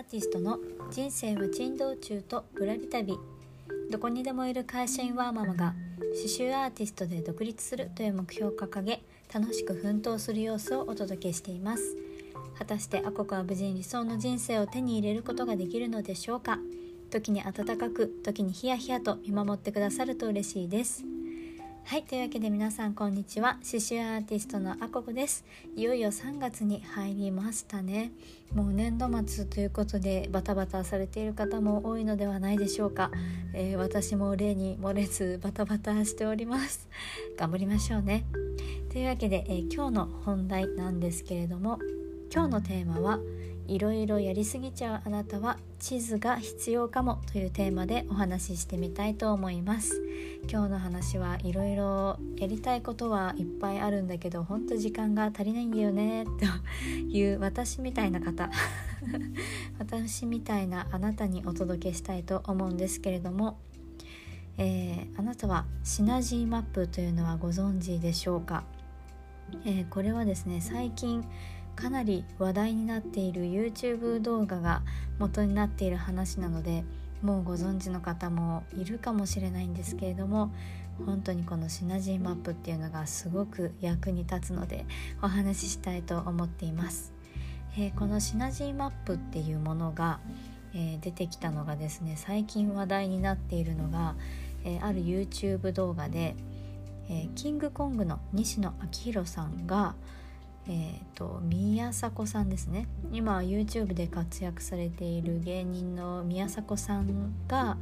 アーティストの人生は珍道中とぶらり旅。どこにでもいる会社員ワーママが刺繍アーティストで独立するという目標を掲げ楽しく奮闘する様子をお届けしています。果たしてアココは無事に理想の人生を手に入れることができるのでしょうか？時に温かく時にヒヤヒヤと見守ってくださると嬉しいです。はいというわけで皆さんこんにちは。刺繍アーティストのあここです。いよいよ3月に入りましたね。もう年度末ということでバタバタされている方も多いのではないでしょうか、えー、私も例に漏れずバタバタしております。頑張りましょうね。というわけで、えー、今日の本題なんですけれども今日のテーマはいろいろやりすぎちゃうあなたは地図が必要かもというテーマでお話ししてみたいと思います。今日の話はいろいろやりたいことはいっぱいあるんだけど本当時間が足りないんだよね という私みたいな方。私みたいなあなたにお届けしたいと思うんですけれどもえー、あなたはシナジーマップというのはご存知でしょうか、えー、これはですね最近かなり話題になっている YouTube 動画が元になっている話なのでもうご存知の方もいるかもしれないんですけれども本当にこのシナジーマップっていうのがすごく役に立つのでお話ししたいと思っています、えー、このシナジーマップっていうものが、えー、出てきたのがですね最近話題になっているのが、えー、ある YouTube 動画で、えキングコングの西野昭弘さんが「えーと、宮迫さんですね今 YouTube で活躍されている芸人の宮迫さんが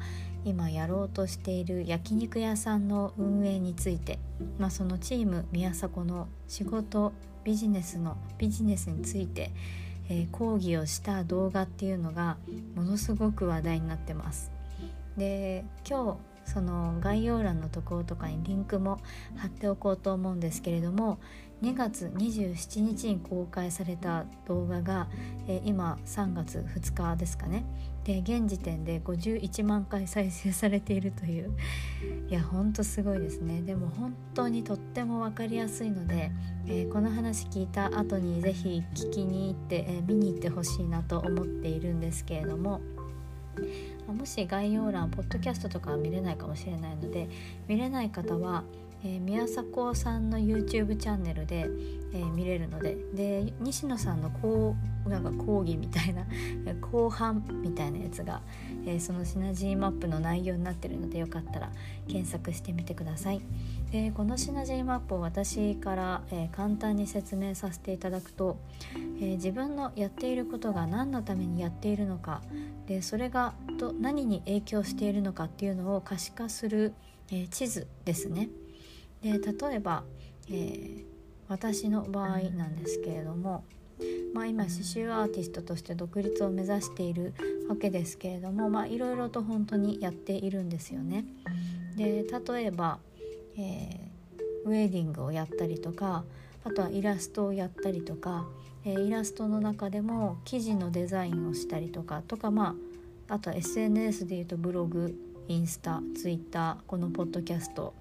今やろうとしている焼肉屋さんの運営について、まあ、そのチーム宮迫の仕事ビジネスのビジネスについて、えー、講義をした動画っていうのがものすごく話題になってます。で今日その概要欄のところとかにリンクも貼っておこうと思うんですけれども2月27日に公開された動画が、えー、今3月2日ですかね。で現時点で51万回再生されているという。いやほんとすごいですね。でも本当にとっても分かりやすいので、えー、この話聞いた後に是非聞きに行って、えー、見に行ってほしいなと思っているんですけれども。もし概要欄ポッドキャストとかは見れないかもしれないので見れない方はえー、宮迫さんの YouTube チャンネルで、えー、見れるのでで西野さんのこうなんか講義みたいな 後半みたいなやつが、えー、そのシナジーマップの内容になってるのでよかったら検索してみてください。でこのシナジーマップを私から、え簡単に説明させていただくと、え自分のやっていることが何のためにやっているのかでそれがと何に影響しているのかっていうのを可視化する、え地図ですね。で例えば、え、私の場合なんですけれども、まあ、今刺繍アーティストとして独立を目指しているわけですけれどもいろいろと本当にやっているんですよね。で例えば、えー、ウェディングをやったりとかあとはイラストをやったりとか、えー、イラストの中でも記事のデザインをしたりとかとかまああとは SNS でいうとブログインスタツイッターこのポッドキャスト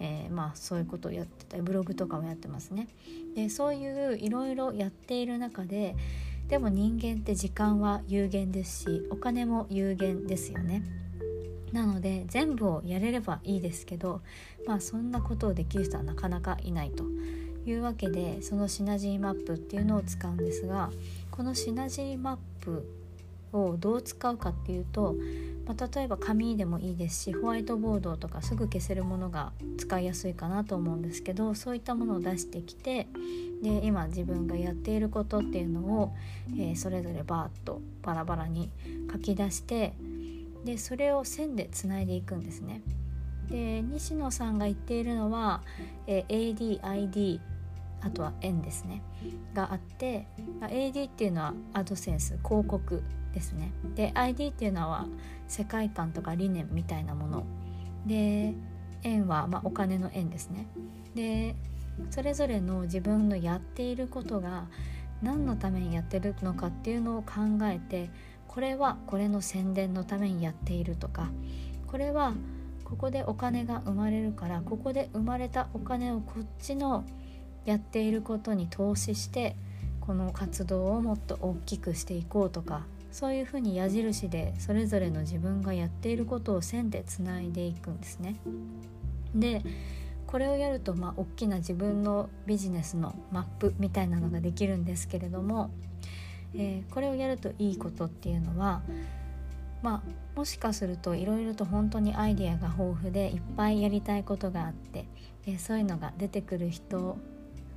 えー、まあそういうことをやってたりブログとかもやってますね。でそういういろいろやっている中ででも人間って時間は有限ですしお金も有限ですよね。なので全部をやれればいいですけどまあそんなことをできる人はなかなかいないというわけでそのシナジーマップっていうのを使うんですがこのシナジーマップをどう使うかっていうと、まあ、例えば紙でもいいですしホワイトボードとかすぐ消せるものが使いやすいかなと思うんですけどそういったものを出してきてで今自分がやっていることっていうのを、えー、それぞれバーッとバラバラに書き出してでそれを線でつないでいくんですね。で西野さんが言っているのは、え、ADID あとは円ですね。があって AD っていうのはアドセンス広告ですね。で ID っていうのは世界観とか理念みたいなもの。で円は、ま、お金の円ですね。でそれぞれの自分のやっていることが何のためにやってるのかっていうのを考えてこれはこれの宣伝のためにやっているとかこれはここでお金が生まれるからここで生まれたお金をこっちのやっていることに投資してこの活動をもっと大きくしていこうとかそういうふうに矢印でそれぞれの自分がやっていることを線でつないでいくんですね。でこれをやるとまあ大きな自分のビジネスのマップみたいなのができるんですけれども、えー、これをやるといいことっていうのはまあもしかするといろいろと本当にアイデアが豊富でいっぱいやりたいことがあって、えー、そういうのが出てくる人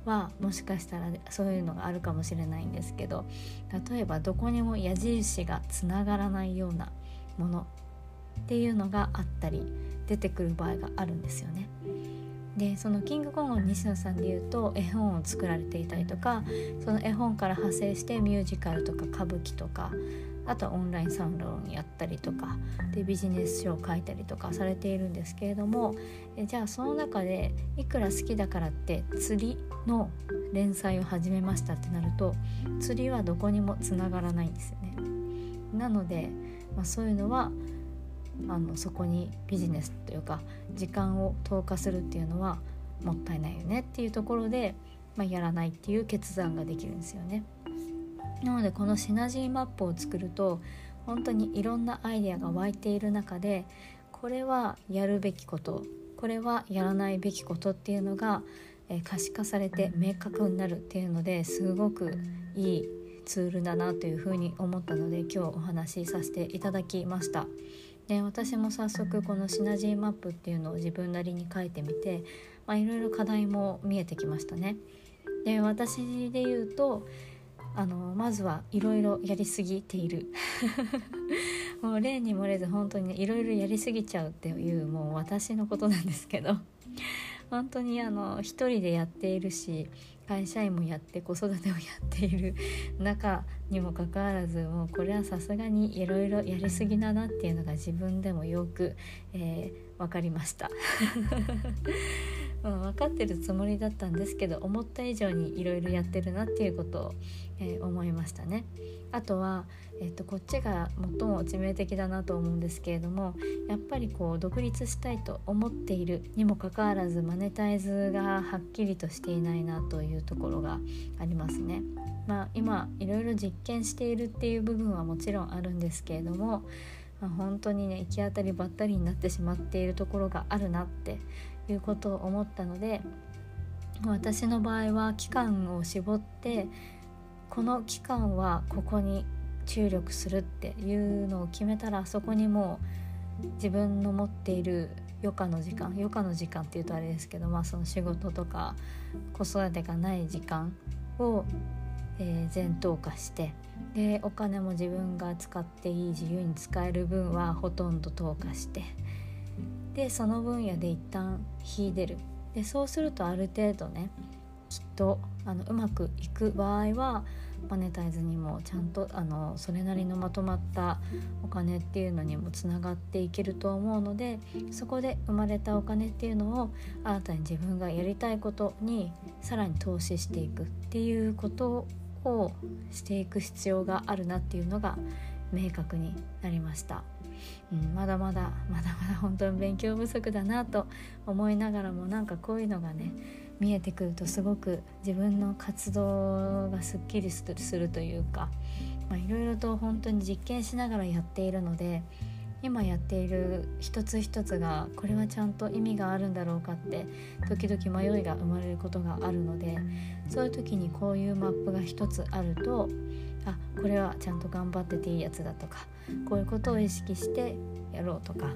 はもしかしたらそういうのがあるかもしれないんですけど例えばどこにも矢印がつながらないようなものっていうのがあったり出てくる場合があるんですよね。でそのキングコングの西野さんでいうと絵本を作られていたりとかその絵本から派生してミュージカルとか歌舞伎とかあとはオンラインサロンやったりとかでビジネス書を書いたりとかされているんですけれどもえじゃあその中でいくら好きだからって釣りの連載を始めましたってなると釣りはどこにもつながらないんですよね。なので、まあ、そういうのはあのそこにビジネスというか時間を投下するっていうのはもったいないよねっていうところで、まあ、やらないっていう決断ができるんですよね。なのでこのシナジーマップを作ると本当にいろんなアイデアが湧いている中でこれはやるべきことこれはやらないべきことっていうのが、え可視化されて明確になるっていうのですごくいいツールだなというふうに思ったので今日お話しさせていただきました。で私も早速このシナジーマップっていうのを自分なりに書いてみていろいろ課題も見えてきましたね。で私で言うとあのまずはいろいろやりすぎている もう例に漏れず本当にいろいろやりすぎちゃうっていうもう私のことなんですけど本当にあの一人でやっているし会社員もやって子育てをやっている中にもかかわらずもうこれはさすがにいろいろやりすぎだなっていうのが自分でもよく、えー、分かりました。まあ、分かってるつもりだったんですけど思った以上にいろいろやってるなっていうことを、えー、思いましたね。あとは、えーと、こっちが最も致命的だなと思うんですけれどもやっぱりこう独立したいと思っているにもかかわらずマネタイズがはっきりとしていないなというところがありますね。まあ、今いろいろ実験しているっていう部分はもちろんあるんですけれども、まあ、本当にね行き当たりばったりになってしまっているところがあるなっていうことを思ったので私の場合は期間を絞ってこの期間はここに注力するっていうのを決めたらそこにもう自分の持っている余暇の時間余暇の時間っていうとあれですけど、まあ、その仕事とか子育てがない時間を、えー、全投下してでお金も自分が使っていい自由に使える分はほとんど投下してでその分野で一旦引いるでそうするとある程度ねきっとあのうまくいく場合はマネタイズにもちゃんとあのそれなりのまとまったお金っていうのにもつながっていけると思うのでそこで生まれたお金っていうのを新たに自分がやりたいことにさらに投資していくっていうことをしていく必要があるなっていうのが明確になりました。うん、まだまだ まだまだ本当に勉強不足だなと思いながらもなんかこういうのがね見えてくるとすごく自分の活動がすっきりするというかいろいろと本当に実験しながらやっているので今やっている一つ一つがこれはちゃんと意味があるんだろうかって時々迷いが生まれることがあるのでそういう時にこういうマップが一つあるとあこれはちゃんと頑張ってていいやつだとかこういうことを意識してやろうとか、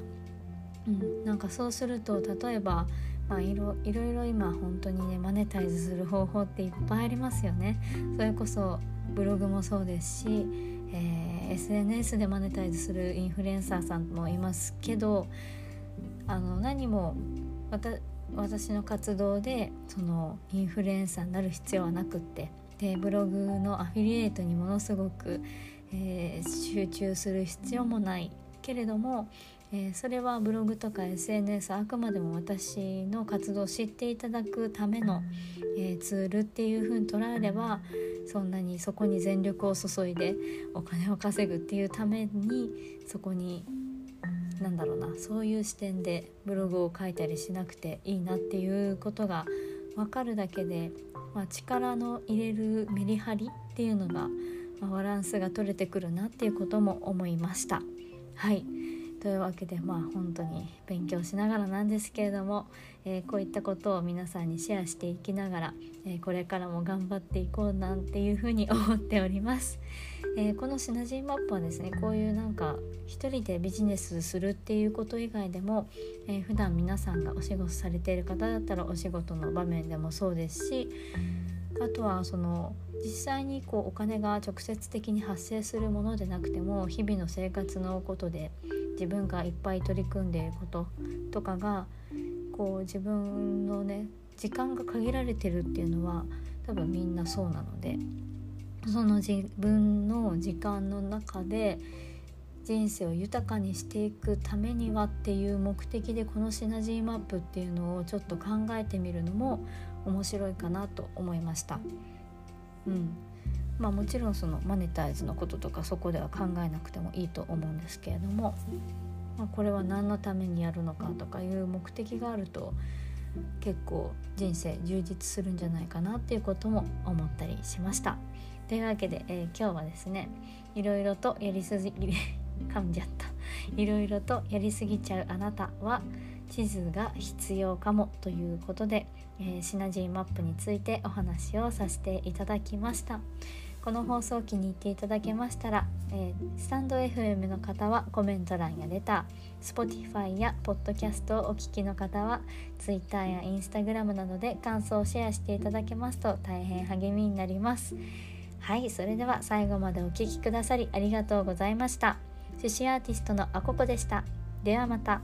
うん、なんかそうすると例えばまあ、いろいろ今本当にねマネタイズする方法っていっぱいありますよね。それこそブログもそうですし、えー、SNS でマネタイズするインフルエンサーさんもいますけどあの何も私の活動でそのインフルエンサーになる必要はなくってでブログのアフィリエイトにものすごく、えー、集中する必要もないけれども、えー、それはブログとか SNS あくまでも私の活動を知っていただくための、えー、ツールっていうふうに捉えればそんなにそこに全力を注いでお金を稼ぐっていうためにそこになんだろうなそういう視点でブログを書いたりしなくていいなっていうことが分かるだけでまあ、力の入れるメリハリっていうのがまあ、バランスが取れてくるなっていうことも思いました。はい。というわけでまあ本当に勉強しながらなんですけれども、えー、こういったことを皆さんにシェアしていきながら、えー、これからも頑張っていこうなんていうふうに思っております。えー、このシナジーマップはですねこういうなんか一人でビジネスするっていうこと以外でも、えー、普段皆さんがお仕事されている方だったらお仕事の場面でもそうですしあとはその実際にこうお金が直接的に発生するものでなくても日々の生活のことで自分がいっぱい取り組んでいることとかがこう自分のね時間が限られてるっていうのは多分みんなそうなのでその自分の時間の中で人生を豊かにしていくためにはっていう目的でこのシナジーマップっていうのをちょっと考えてみるのも面白いかなと思いました。うんまあ、もちろんそのマネタイズのこととかそこでは考えなくてもいいと思うんですけれども、まあ、これは何のためにやるのかとかいう目的があると結構人生充実するんじゃないかなっていうことも思ったりしました。というわけで、えー、今日はですねいろいろとやりすぎ 噛んじゃったいろいろとやりすぎちゃうあなたは地図が必要かもということで、えー、シナジーマップについてお話をさせていただきました。この放送気に入っていただけましたら、えー、スタンド FM の方はコメント欄やレター Spotify や Podcast をお聞きの方は Twitter や Instagram などで感想をシェアしていただけますと大変励みになります。はいそれでは最後までお聴きくださりありがとうございました。寿司アーティストのあここでした。ではまた。